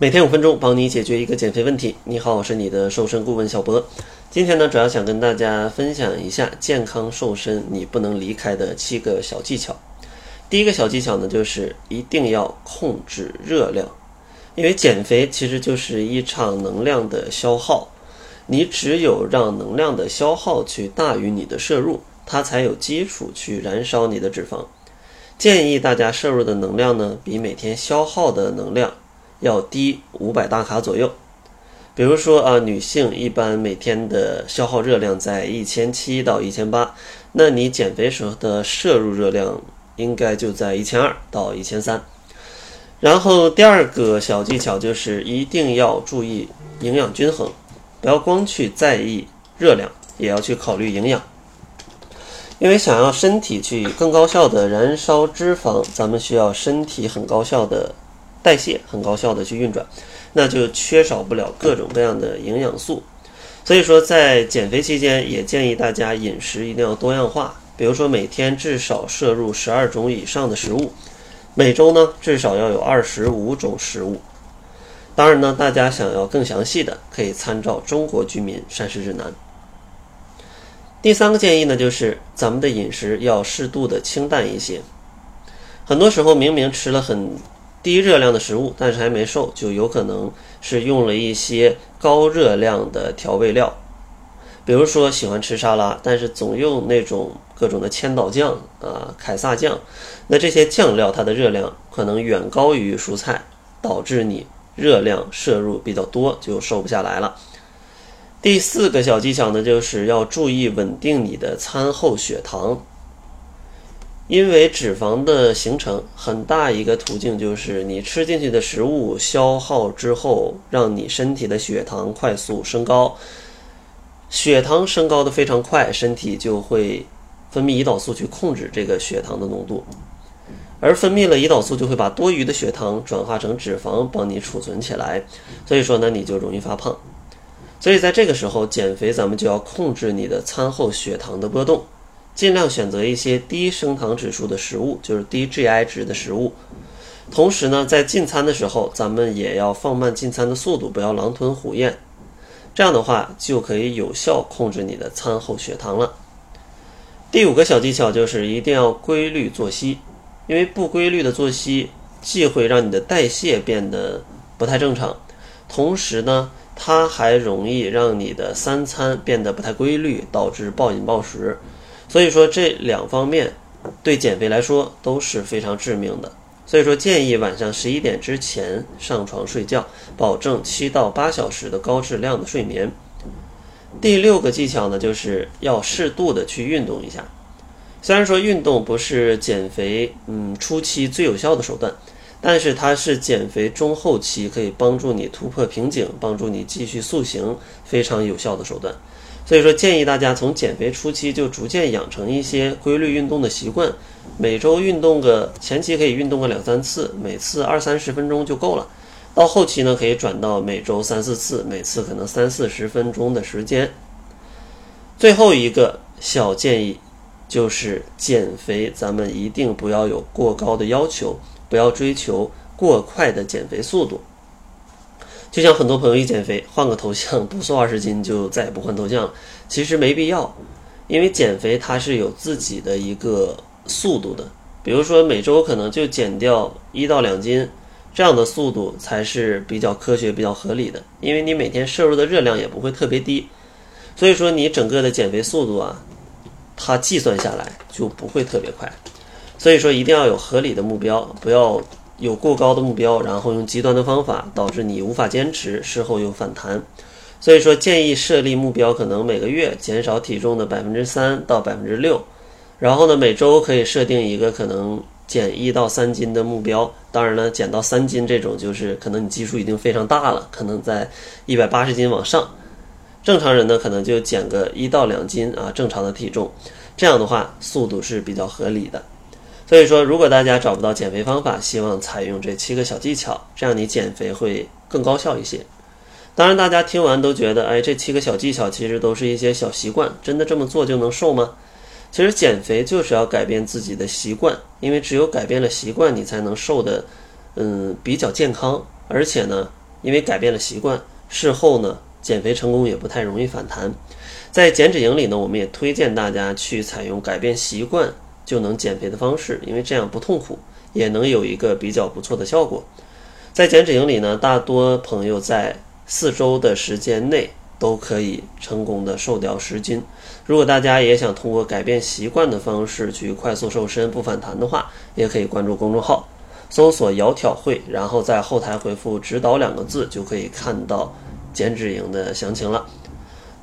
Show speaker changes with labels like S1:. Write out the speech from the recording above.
S1: 每天五分钟，帮你解决一个减肥问题。你好，我是你的瘦身顾问小博。今天呢，主要想跟大家分享一下健康瘦身你不能离开的七个小技巧。第一个小技巧呢，就是一定要控制热量，因为减肥其实就是一场能量的消耗。你只有让能量的消耗去大于你的摄入，它才有基础去燃烧你的脂肪。建议大家摄入的能量呢，比每天消耗的能量。要低五百大卡左右，比如说啊，女性一般每天的消耗热量在一千七到一千八，那你减肥时候的摄入热量应该就在一千二到一千三。然后第二个小技巧就是一定要注意营养均衡，不要光去在意热量，也要去考虑营养。因为想要身体去更高效的燃烧脂肪，咱们需要身体很高效的。代谢很高效的去运转，那就缺少不了各种各样的营养素。所以说，在减肥期间，也建议大家饮食一定要多样化。比如说，每天至少摄入十二种以上的食物，每周呢至少要有二十五种食物。当然呢，大家想要更详细的，可以参照《中国居民膳食指南》。第三个建议呢，就是咱们的饮食要适度的清淡一些。很多时候，明明吃了很。低热量的食物，但是还没瘦，就有可能是用了一些高热量的调味料，比如说喜欢吃沙拉，但是总用那种各种的千岛酱啊、凯撒酱，那这些酱料它的热量可能远高于蔬菜，导致你热量摄入比较多，就瘦不下来了。第四个小技巧呢，就是要注意稳定你的餐后血糖。因为脂肪的形成很大一个途径就是你吃进去的食物消耗之后，让你身体的血糖快速升高。血糖升高的非常快，身体就会分泌胰岛素去控制这个血糖的浓度，而分泌了胰岛素就会把多余的血糖转化成脂肪帮你储存起来，所以说呢你就容易发胖。所以在这个时候减肥，咱们就要控制你的餐后血糖的波动。尽量选择一些低升糖指数的食物，就是低 GI 值的食物。同时呢，在进餐的时候，咱们也要放慢进餐的速度，不要狼吞虎咽。这样的话，就可以有效控制你的餐后血糖了。第五个小技巧就是一定要规律作息，因为不规律的作息既会让你的代谢变得不太正常，同时呢，它还容易让你的三餐变得不太规律，导致暴饮暴食。所以说这两方面对减肥来说都是非常致命的。所以说建议晚上十一点之前上床睡觉，保证七到八小时的高质量的睡眠。第六个技巧呢，就是要适度的去运动一下。虽然说运动不是减肥嗯初期最有效的手段，但是它是减肥中后期可以帮助你突破瓶颈、帮助你继续塑形非常有效的手段。所以说，建议大家从减肥初期就逐渐养成一些规律运动的习惯，每周运动个前期可以运动个两三次，每次二三十分钟就够了。到后期呢，可以转到每周三四次，每次可能三四十分钟的时间。最后一个小建议就是减肥，咱们一定不要有过高的要求，不要追求过快的减肥速度。就像很多朋友一减肥，换个头像，不瘦二十斤就再也不换头像了。其实没必要，因为减肥它是有自己的一个速度的。比如说每周可能就减掉一到两斤，这样的速度才是比较科学、比较合理的。因为你每天摄入的热量也不会特别低，所以说你整个的减肥速度啊，它计算下来就不会特别快。所以说一定要有合理的目标，不要。有过高的目标，然后用极端的方法，导致你无法坚持，事后又反弹。所以说，建议设立目标，可能每个月减少体重的百分之三到百分之六，然后呢，每周可以设定一个可能减一到三斤的目标。当然了，减到三斤这种，就是可能你基数已经非常大了，可能在一百八十斤往上。正常人呢，可能就减个一到两斤啊，正常的体重，这样的话速度是比较合理的。所以说，如果大家找不到减肥方法，希望采用这七个小技巧，这样你减肥会更高效一些。当然，大家听完都觉得，哎，这七个小技巧其实都是一些小习惯，真的这么做就能瘦吗？其实减肥就是要改变自己的习惯，因为只有改变了习惯，你才能瘦的，嗯，比较健康，而且呢，因为改变了习惯，事后呢减肥成功也不太容易反弹。在减脂营里呢，我们也推荐大家去采用改变习惯就能减肥的方式，因为这样不痛苦，也能有一个比较不错的效果。在减脂营里呢，大多朋友在四周的时间内都可以成功的瘦掉十斤。如果大家也想通过改变习惯的方式去快速瘦身不反弹的话，也可以关注公众号，搜索“窈窕会”，然后在后台回复“指导”两个字，就可以看到减脂营的详情了。